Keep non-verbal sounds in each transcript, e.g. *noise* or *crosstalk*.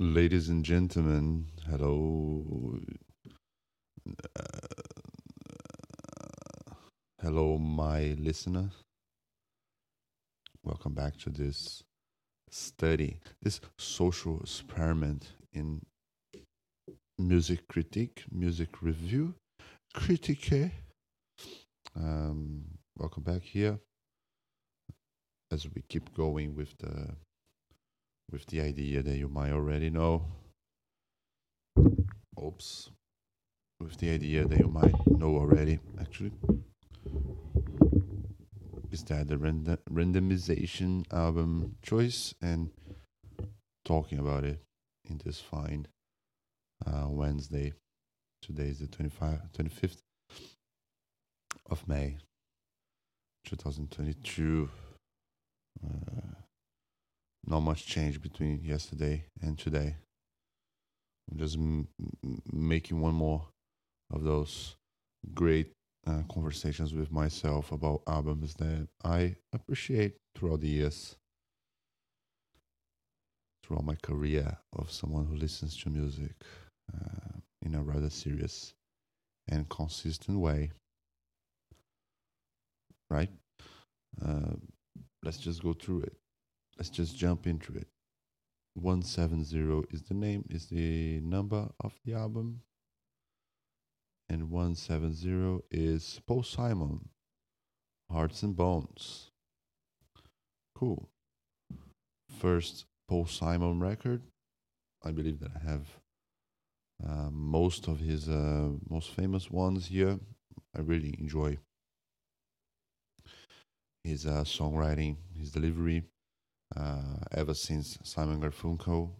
Ladies and gentlemen, hello. Uh, hello, my listener. Welcome back to this study, this social experiment in music critique, music review, critique. Um, welcome back here as we keep going with the with the idea that you might already know. Oops. With the idea that you might know already, actually. Is that the random, randomization album choice and talking about it in this fine uh, Wednesday. Today is the 25, 25th of May 2022. Uh, not much change between yesterday and today. I'm just m- making one more of those great uh, conversations with myself about albums that I appreciate throughout the years, throughout my career of someone who listens to music uh, in a rather serious and consistent way. Right? Uh, let's just go through it let's just jump into it. 170 is the name, is the number of the album. And 170 is Paul Simon, Hearts and Bones. Cool. First Paul Simon record. I believe that I have uh, most of his uh, most famous ones here. I really enjoy his uh, songwriting, his delivery uh, ever since Simon Garfunkel,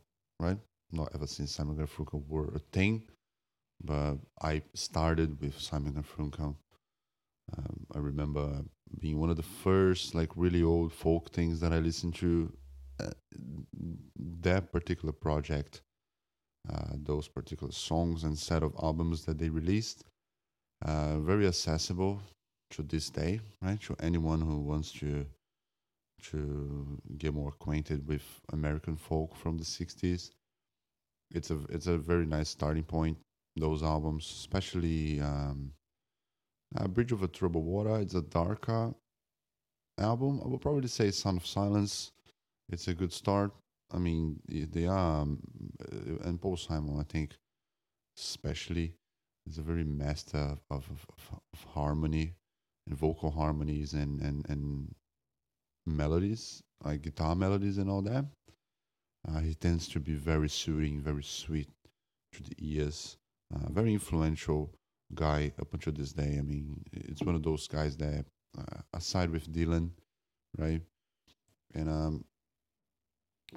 right? Not ever since Simon Garfunkel were a thing, but I started with Simon Garfunkel. Um, I remember being one of the first, like, really old folk things that I listened to. Uh, that particular project, uh, those particular songs and set of albums that they released, uh, very accessible to this day, right? To anyone who wants to to get more acquainted with American folk from the 60s. It's a it's a very nice starting point. Those albums, especially um, uh, Bridge Over Troubled Water, it's a darker album. I would probably say Sound of Silence. It's a good start. I mean, they are, um, uh, and Paul Simon, I think, especially, is a very master of, of, of harmony and vocal harmonies and, and, and melodies, like guitar melodies and all that. Uh, he tends to be very soothing, very sweet to the ears. Uh, very influential guy up until this day. I mean, it's one of those guys that, uh, aside with Dylan, right, and um,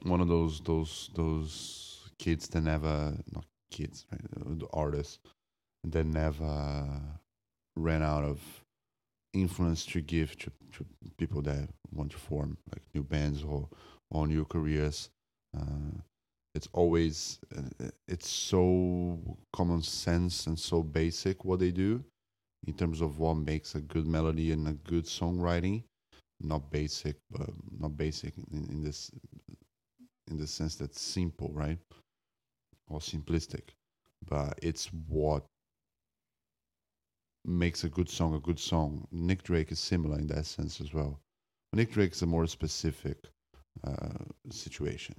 one of those those those kids that never not kids, right, the artists that never ran out of influence to give to, to people that want to form like new bands or or new careers. Uh, it's always uh, it's so common sense and so basic what they do in terms of what makes a good melody and a good songwriting. Not basic, but not basic in, in this in the sense that simple, right, or simplistic, but it's what makes a good song a good song. Nick Drake is similar in that sense as well. Nick Drake is a more specific uh, situation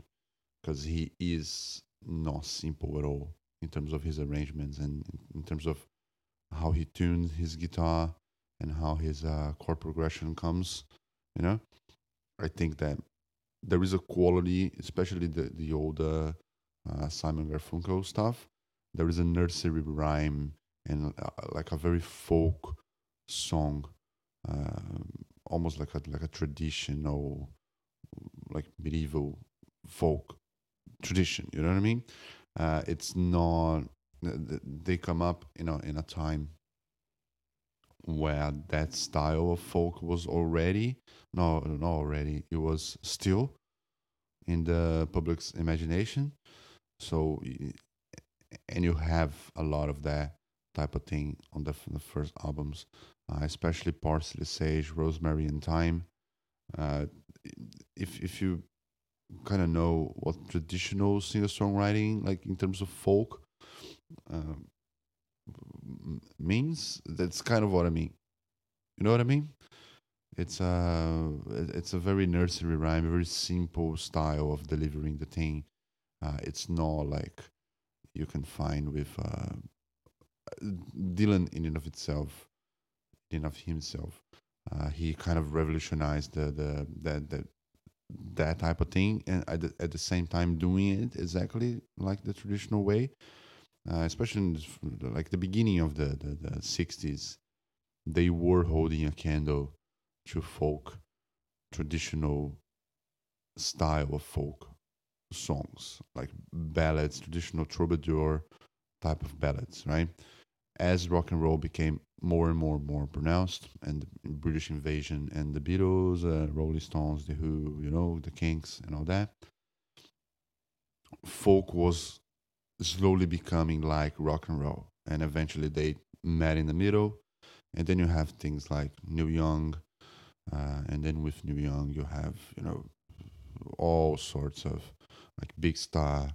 because he is not simple at all in terms of his arrangements and in terms of how he tunes his guitar and how his uh, chord progression comes. You know, I think that there is a quality, especially the the older uh, Simon Garfunkel stuff. There is a nursery rhyme and uh, like a very folk song, uh, almost like a like a traditional, like medieval folk tradition. You know what I mean? Uh, it's not. They come up, you know, in a time where that style of folk was already no, not already. It was still in the public's imagination. So, and you have a lot of that type of thing on the, the first albums, uh, especially Parsley, Sage, Rosemary, and Thyme. Uh, if if you kind of know what traditional singer songwriting, like in terms of folk, um, means, that's kind of what I mean. You know what I mean? It's a it's a very nursery rhyme, very simple style of delivering the thing. Uh, it's not like you can find with uh, Dylan in and of itself, in of himself. Uh, he kind of revolutionized the the that that that type of thing, and at the, at the same time doing it exactly like the traditional way. Uh, especially in this, like the beginning of the, the, the 60s, they were holding a candle to folk, traditional style of folk songs, like ballads, traditional troubadour type of ballads, right? As rock and roll became more and more and more pronounced, and the British invasion and the Beatles, uh, Rolling Stones, the Who, you know, the Kinks, and all that, folk was slowly becoming like rock and roll, and eventually they met in the middle. And then you have things like Neil Young, uh, and then with Neil Young, you have you know all sorts of like Big Star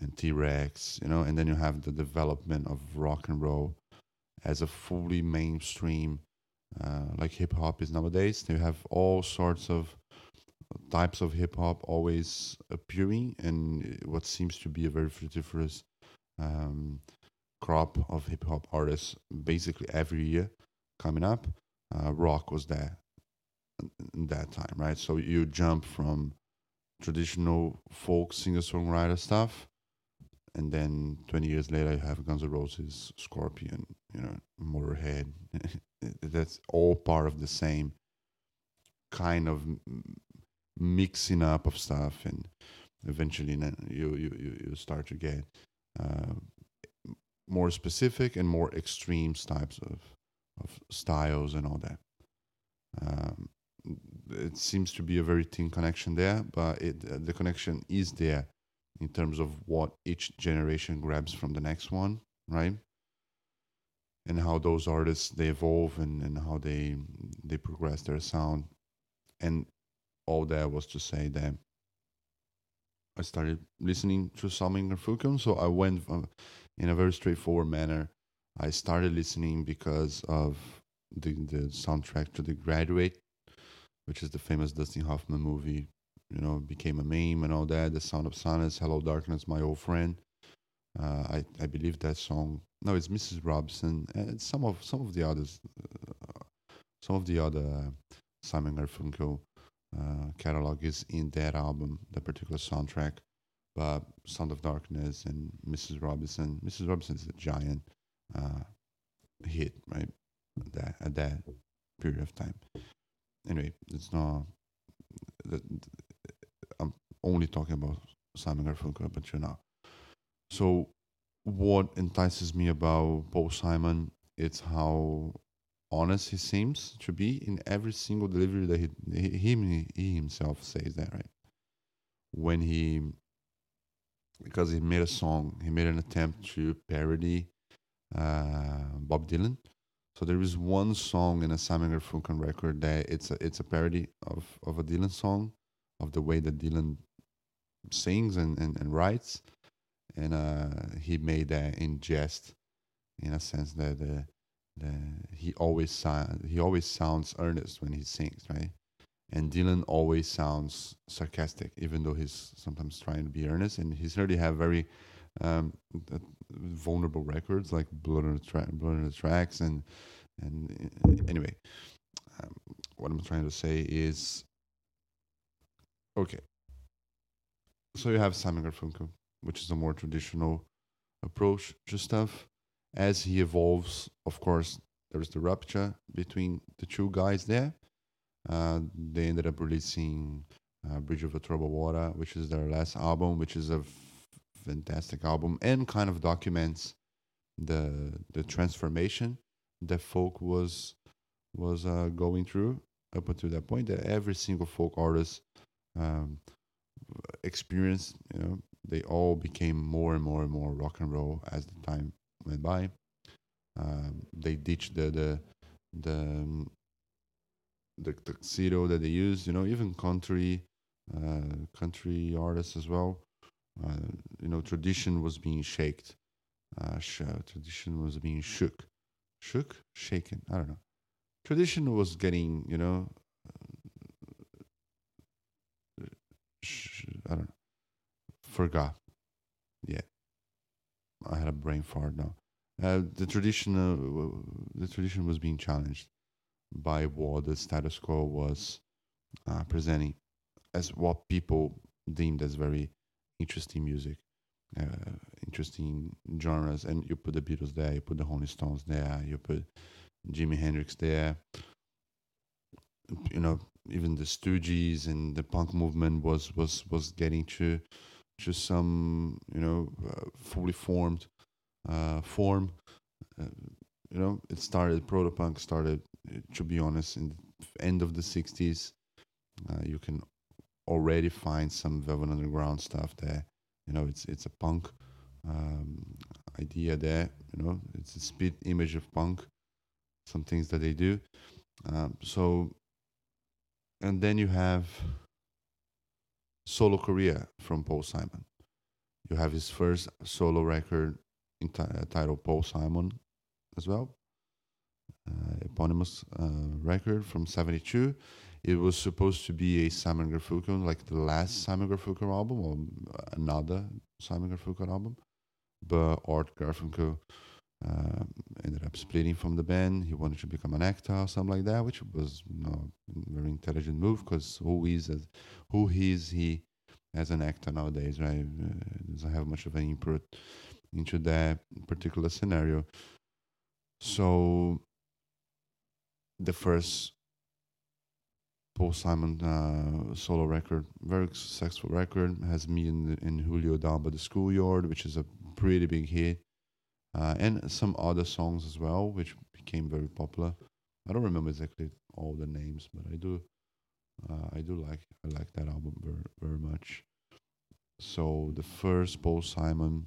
and T Rex, you know, and then you have the development of rock and roll as a fully mainstream, uh, like hip hop is nowadays. You have all sorts of types of hip hop always appearing, and what seems to be a very fructiferous um, crop of hip hop artists basically every year coming up. Uh, rock was there in that time, right? So you jump from traditional folk singer songwriter stuff, and then 20 years later you have Guns N' Roses, Scorpion, you know, Motorhead. *laughs* That's all part of the same kind of mixing up of stuff, and eventually you you you start to get uh, more specific and more extreme types of of styles and all that. Um, it seems to be a very thin connection there, but it, uh, the connection is there in terms of what each generation grabs from the next one, right? And how those artists they evolve and, and how they they progress their sound, and all that was to say that I started listening to Simon Garfunkel, so I went uh, in a very straightforward manner. I started listening because of the the soundtrack to The Graduate which is the famous Dustin Hoffman movie, you know, became a meme and all that. The Sound of Silence, Hello Darkness, My Old Friend. Uh, I I believe that song. No, it's Mrs. Robinson and some of some of the others, uh, some of the other uh, Simon Garfunkel uh, catalog is in that album, the particular soundtrack. But Sound of Darkness and Mrs. Robinson. Mrs. Robinson is a giant uh, hit, right? At that at that period of time anyway, it's not. I'm only talking about Simon Garfunkel, but you're not. So, what entices me about Paul Simon? It's how honest he seems to be in every single delivery that he he, he himself says that right when he because he made a song he made an attempt to parody uh, Bob Dylan so there is one song in a Simon Garfunkel record that it's a it's a parody of of a Dylan song, of the way that Dylan sings and and, and writes, and uh, he made that in jest, in a sense that the, the he always he always sounds earnest when he sings, right? And Dylan always sounds sarcastic, even though he's sometimes trying to be earnest. And he's already have very um, vulnerable records like Blood on the, Tra- Blood on the Tracks and and uh, anyway, um, what I'm trying to say is okay. So you have Simon Garfunkel, which is a more traditional approach to stuff. As he evolves, of course, there's the rupture between the two guys there. Uh, they ended up releasing uh, Bridge Over Troubled Water, which is their last album, which is a fantastic album and kind of documents the the transformation that folk was was uh, going through up until that point that every single folk artist um, experienced you know they all became more and more and more rock and roll as the time went by um, they ditched the the the, um, the tuxedo that they used you know even country uh, country artists as well. Uh, you know, tradition was being shaked. Uh, sh- tradition was being shook, shook, shaken. I don't know. Tradition was getting, you know, sh- I don't know, forgot. Yeah, I had a brain fart now. Uh, the tradition, uh, the tradition was being challenged by what the status quo was uh, presenting as what people deemed as very interesting music, uh, interesting genres. And you put the Beatles there, you put the Rolling Stones there, you put Jimi Hendrix there. You know, even the Stooges and the punk movement was was was getting to to some you know uh, fully formed uh, form. Uh, you know, it started proto punk started to be honest in the end of the 60s. Uh, you can already find some Velvet Underground stuff there. You know, it's it's a punk um, idea there. You know, it's a spit image of punk. Some things that they do. Um, so, and then you have solo career from Paul Simon. You have his first solo record entitled Paul Simon as well, uh, eponymous uh, record from 72. It was supposed to be a Simon Garfunkel, like the last Simon Garfunkel album or another Simon Garfunkel album. But Art Garfunkel uh, ended up splitting from the band. He wanted to become an actor or something like that, which was you know, a very intelligent move because who is as, who is he as an actor nowadays, right? Uh, doesn't have much of an input into that particular scenario. So the first Paul Simon uh, solo record, very successful record, has me and, and Julio down by the schoolyard, which is a pretty big hit, uh, and some other songs as well, which became very popular. I don't remember exactly all the names, but I do, uh, I do like I like that album very very much. So the first Paul Simon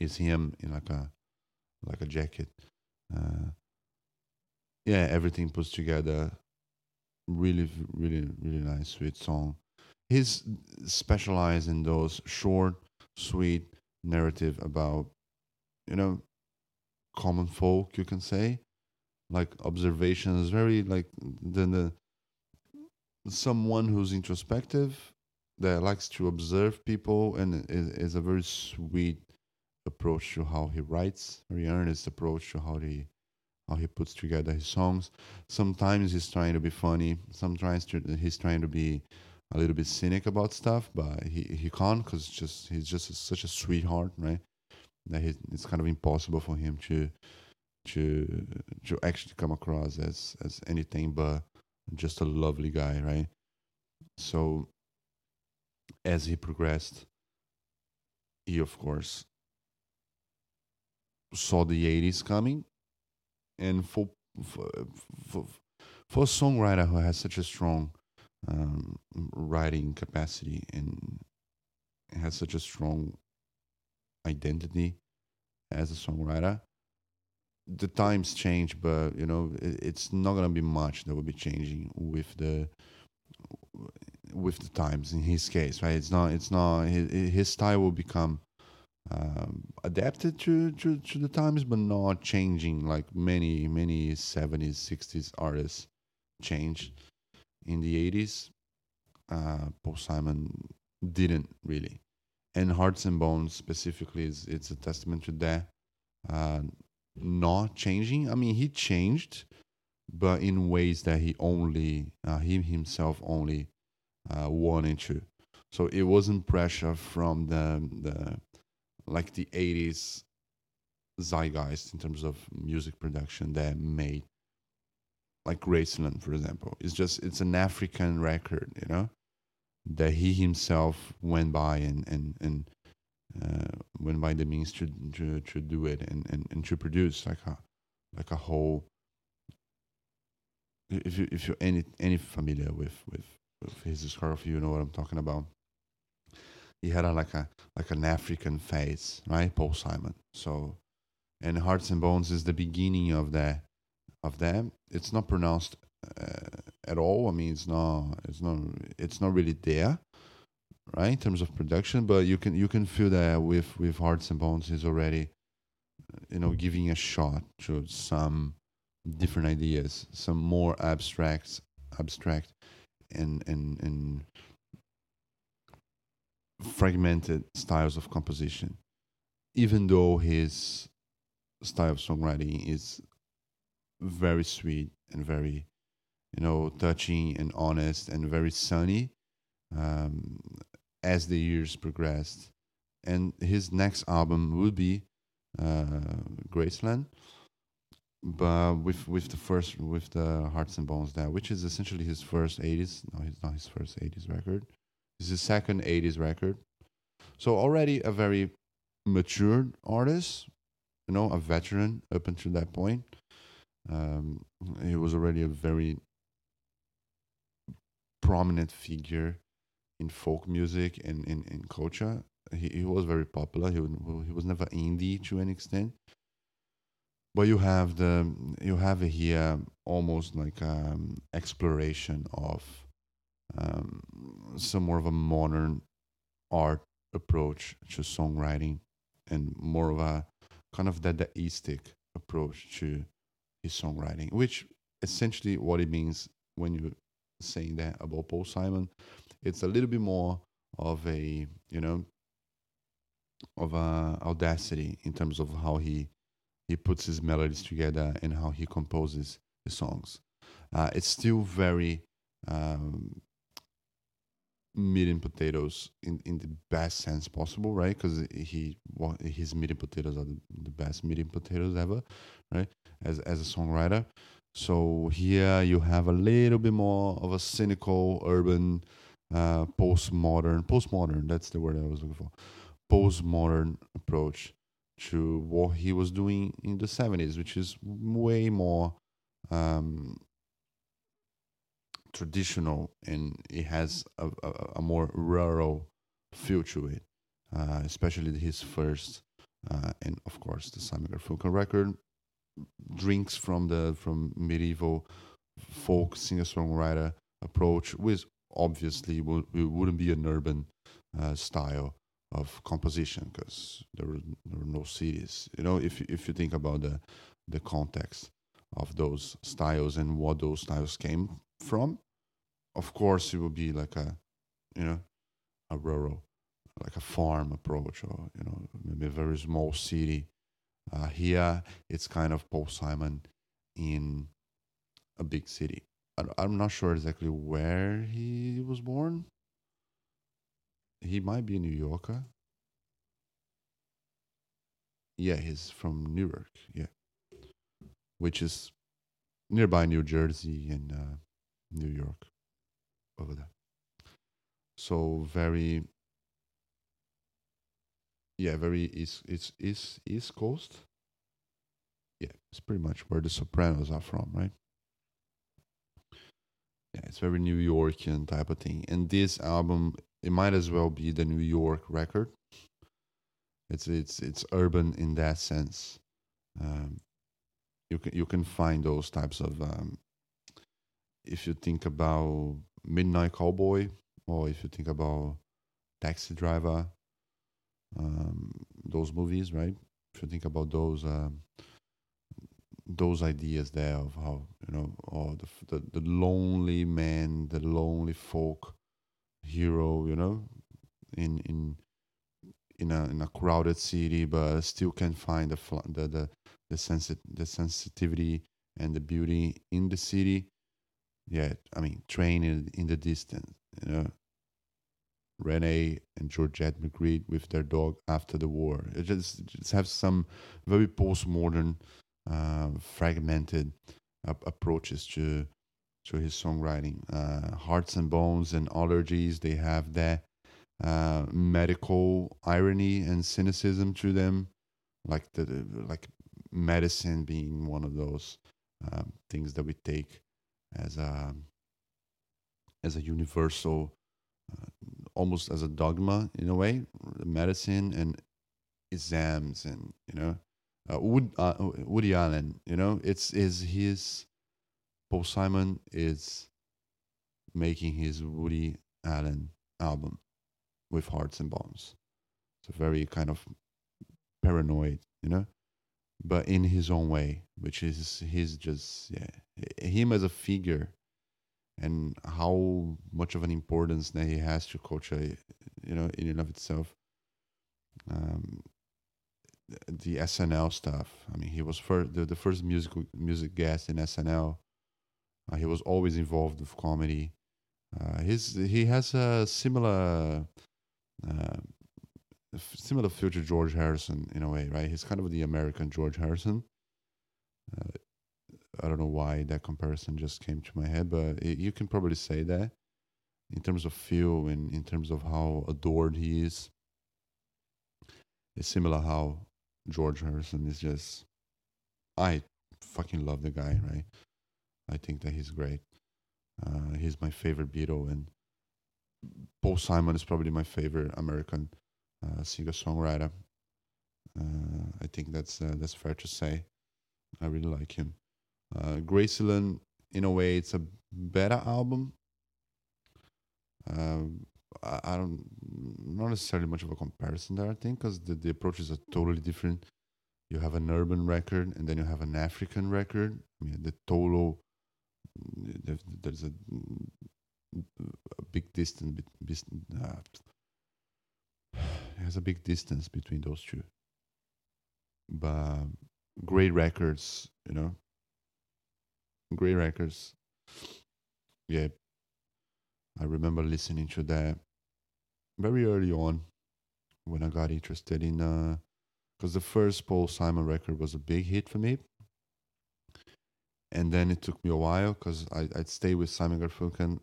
is him in like a like a jacket. Uh, yeah, everything puts together. Really, really, really nice, sweet song. He's specialized in those short, sweet narrative about, you know, common folk. You can say, like observations. Very like the, the someone who's introspective that likes to observe people and is, is a very sweet approach to how he writes, very earnest approach to how he how he puts together his songs. Sometimes he's trying to be funny. Sometimes he's trying to be a little bit cynic about stuff, but he, he can't because just he's just such a sweetheart, right? That it's kind of impossible for him to to to actually come across as as anything but just a lovely guy, right? So as he progressed, he of course saw the 80s coming and for for, for, for a songwriter who has such a strong um, writing capacity and has such a strong identity as a songwriter the times change but you know it, it's not going to be much that will be changing with the with the times in his case right it's not it's not his, his style will become um, adapted to, to, to the times, but not changing like many, many 70s, 60s artists changed in the 80s. Uh, Paul Simon didn't really. And Hearts and Bones specifically is it's a testament to that. Uh, not changing. I mean, he changed, but in ways that he only, uh, he himself only uh, wanted to. So it wasn't pressure from the the like the 80s zeitgeist in terms of music production that made like Graceland, for example. It's just it's an African record, you know, that he himself went by and and and uh, went by the means to to to do it and and, and to produce like a like a whole. If you if you're any any familiar with with, with his discography, you know what I'm talking about he had a, like a like an African face, right? Paul Simon. So, and Hearts and Bones is the beginning of that of them. It's not pronounced uh, at all. I mean, it's not it's not it's not really there, right? In terms of production, but you can you can feel that with with Hearts and Bones is already, you know, giving a shot to some different ideas, some more abstract abstract and and and fragmented styles of composition. Even though his style of songwriting is very sweet and very, you know, touching and honest and very sunny um, as the years progressed. And his next album would be uh, Graceland, but with with the first with the Hearts and Bones there, which is essentially his first '80s. No, it's not his first '80s record. It's his second '80s record. So already a very matured artist, you know, a veteran up until that point. Um, he was already a very prominent figure in folk music and in, in culture. He, he was very popular. He, he was never indie to an extent. But you have the you have here almost like um, exploration of um, some more of a modern art approach to songwriting and more of a kind of Dadaistic approach to his songwriting, which essentially what it means when you're saying that about Paul Simon, it's a little bit more of a you know of a audacity in terms of how he he puts his melodies together and how he composes the songs. Uh, it's still very um, meat and potatoes in, in the best sense possible, right? Because he well, his meat and potatoes are the, the best meat and potatoes ever, right? As as a songwriter. So here you have a little bit more of a cynical, urban, uh, postmodern, postmodern. That's the word I was looking for. Postmodern approach to what he was doing in the seventies, which is way more um, traditional and it has a, a, a more rural feel to it, uh, especially his first uh, and of course the Simon Garfunkel record drinks from the from medieval folk singer songwriter approach, which obviously would, wouldn't be an urban uh, style of composition because there were there were no cities. You know, if if you think about the the context of those styles and what those styles came from, of course it would be like a you know a rural like a farm approach or you know maybe a very small city uh, here it's kind of paul simon in a big city. I, i'm not sure exactly where he was born. He might be a new yorker. Yeah he's from newark yeah. Which is nearby new jersey and uh, new york over there. So very, yeah, very east, it's east east coast. Yeah, it's pretty much where the Sopranos are from, right? Yeah, it's very New Yorkian type of thing. And this album, it might as well be the New York record. It's it's it's urban in that sense. Um, you can you can find those types of um, if you think about Midnight Cowboy, or if you think about Taxi Driver, um, those movies, right? If you think about those um, those ideas there of how you know, or the, the the lonely man, the lonely folk hero, you know, in in in a in a crowded city, but still can find the the the the, sensi- the sensitivity and the beauty in the city yeah, I mean, train in, in the distance, you know. Renee and Georgette Magritte with their dog after the war. It just just have some very postmodern, uh, fragmented approaches to to his songwriting. Uh, Hearts and Bones and Allergies, they have that uh, medical irony and cynicism to them, like the like medicine being one of those uh, things that we take as a as a universal, almost as a dogma in a way, medicine and exams and you know, uh, Wood, uh, Woody Allen. You know, it's is his Paul Simon is making his Woody Allen album with Hearts and Bones. a very kind of paranoid, you know, but in his own way, which is he's just yeah, him as a figure and how much of an importance that he has to culture, you know, in and of itself. Um, the SNL stuff. I mean, he was first, the, the first musical music guest in SNL. Uh, he was always involved with comedy. Uh, his he has a similar uh, similar to George Harrison in a way, right? He's kind of the American George Harrison. Uh, I don't know why that comparison just came to my head, but it, you can probably say that in terms of feel and in terms of how adored he is. It's similar how George Harrison is just. I fucking love the guy, right? I think that he's great. Uh, he's my favorite Beatle, and Paul Simon is probably my favorite American uh, singer songwriter. Uh, I think that's uh, that's fair to say. I really like him. Uh, Graceland, in a way, it's a better album. Um, I, I, don't, not necessarily much of a comparison there. I think because the, the approaches are totally different. You have an urban record, and then you have an African record. I mean, the total there's a, a big distance. Uh, has a big distance between those two. But great records, you know, great records. Yeah, I remember listening to that very early on when I got interested in, because uh, the first Paul Simon record was a big hit for me. And then it took me a while because I'd stay with Simon Garfunkel,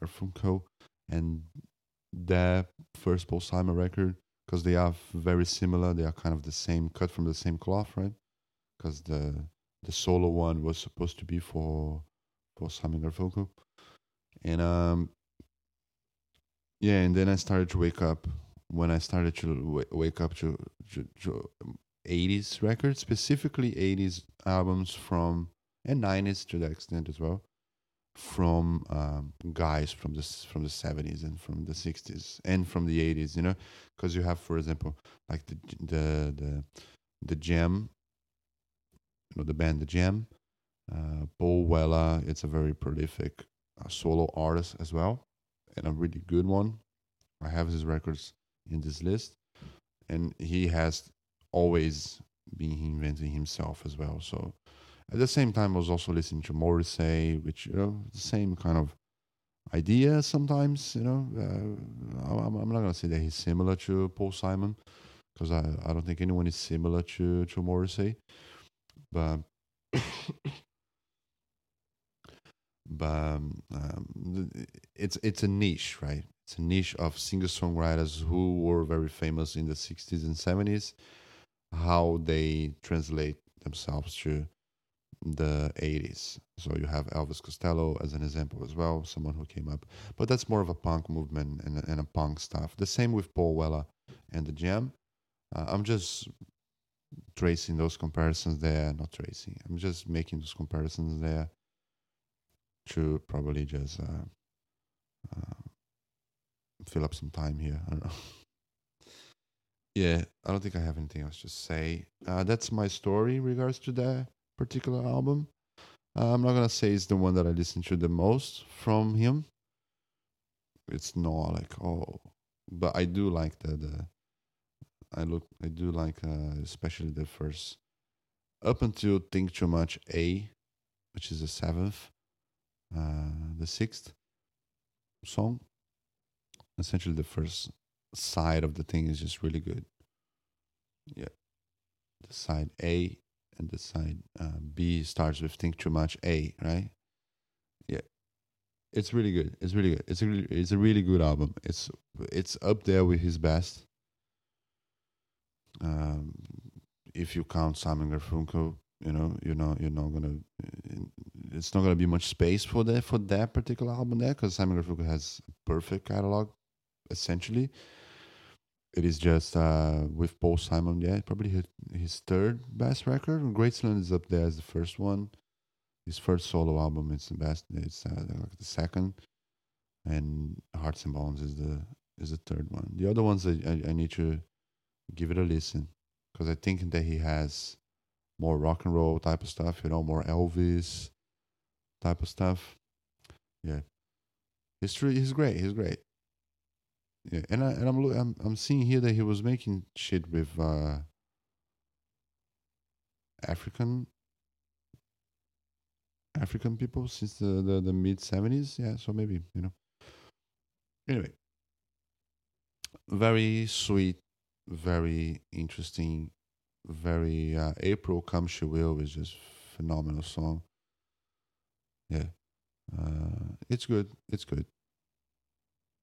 Garfunkel and that first Paul Simon record because they are very similar. They are kind of the same, cut from the same cloth, right? Because the the solo one was supposed to be for for Simon Garfunkel, and um, yeah, and then I started to wake up when I started to wake up to, to, to 80s records, specifically 80s albums from and 90s to that extent as well from um, guys from the from the 70s and from the 60s and from the 80s you know? Because you have for example like the the the the jam the band the jam. Uh, paul weller it's a very prolific uh, solo artist as well and a really good one. I have his records in this list and he has always been inventing himself as well. So at the same time, I was also listening to Morrissey, which you know the same kind of idea sometimes. You know, uh, I'm, I'm, not gonna say that he's similar to Paul Simon because I, I don't think anyone is similar to to Morrissey, but. *coughs* but um it's it's a niche, right? It's a niche of singer songwriters who were very famous in the 60s and 70s. How they translate themselves to the 80s. So you have Elvis Costello as an example as well, someone who came up. But that's more of a punk movement and, and a punk stuff. The same with Paul Weller and the Jam. Uh, I'm just tracing those comparisons there, not tracing. I'm just making those comparisons there to probably just uh, uh, fill up some time here. I don't know. *laughs* yeah, I don't think I have anything else to say. Uh, that's my story in regards to that particular album. Uh, I'm not gonna say it's the one that I listen to the most from him. It's not like oh, but I do like the the. I look, I do like uh, especially the first, up until Think Too Much A, which is the seventh, uh, the sixth song. Essentially, the first side of the thing is just really good. Yeah, the side A and the side uh, B starts with think too much A, right? Yeah, it's really good. It's really good. It's a really, it's a really good album. It's it's up there with his best. Um, if you count Simon Garfunkel, you know, you're not you're not gonna. It's not gonna be much space for that for that particular album there because Simon Garfunkel has perfect catalog, essentially it is just uh, with Paul Simon. Yeah, probably his, his third best record. Graceland is up there as the first one. His first solo album is the best. It's uh, like the second. and Hearts and Bones is the is the third one. The other ones I, I, I need to give it a listen because I think that he has more rock and roll type of stuff, you know, more Elvis type of stuff. Yeah, history. He's great. He's great. Yeah, and I and I'm I'm I'm seeing here that he was making shit with uh, African African people since the the, the mid seventies. Yeah, so maybe you know. Anyway, very sweet, very interesting, very uh, April Come She Will is just phenomenal song. Yeah, uh, it's good. It's good.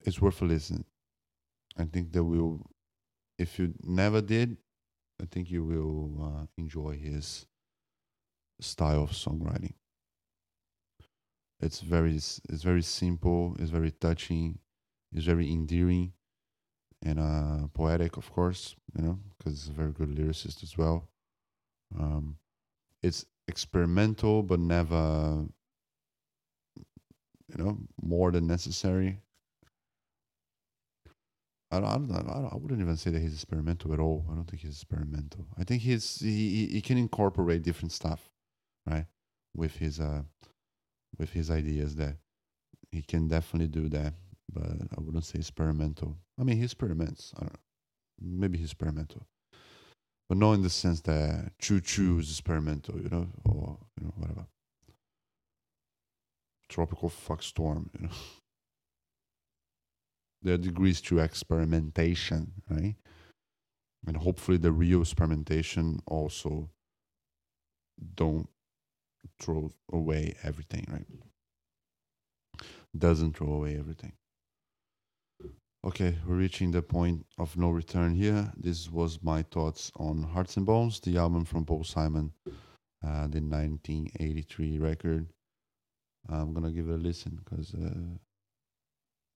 It's worth a listen. I think that will, if you never did, I think you will uh, enjoy his style of songwriting. It's very, it's very simple. It's very touching. It's very endearing and uh, poetic, of course. You know, because he's a very good lyricist as well. Um, it's experimental, but never, you know, more than necessary. I don't, I don't, I don't, I wouldn't even say that he's experimental at all. I don't think he's experimental. I think he's he, he can incorporate different stuff, right? With his uh, with his ideas there, he can definitely do that. But I wouldn't say experimental. I mean, he experiments. I don't know. Maybe he's experimental, but not in the sense that Xiu Xiu mm. is experimental, you know, or you know whatever. Tropical fuck storm, you know. *laughs* there are degrees to experimentation, right? And hopefully the real experimentation also don't throw away everything, right? Doesn't throw away everything. Okay, we're reaching the point of no return here. This was my thoughts on Hearts and Bones, the album from Paul Simon, uh, the 1983 record. I'm gonna give it a listen because uh,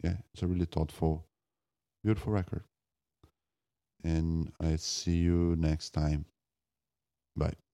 yeah, it's a really thoughtful, beautiful record. And I see you next time. Bye.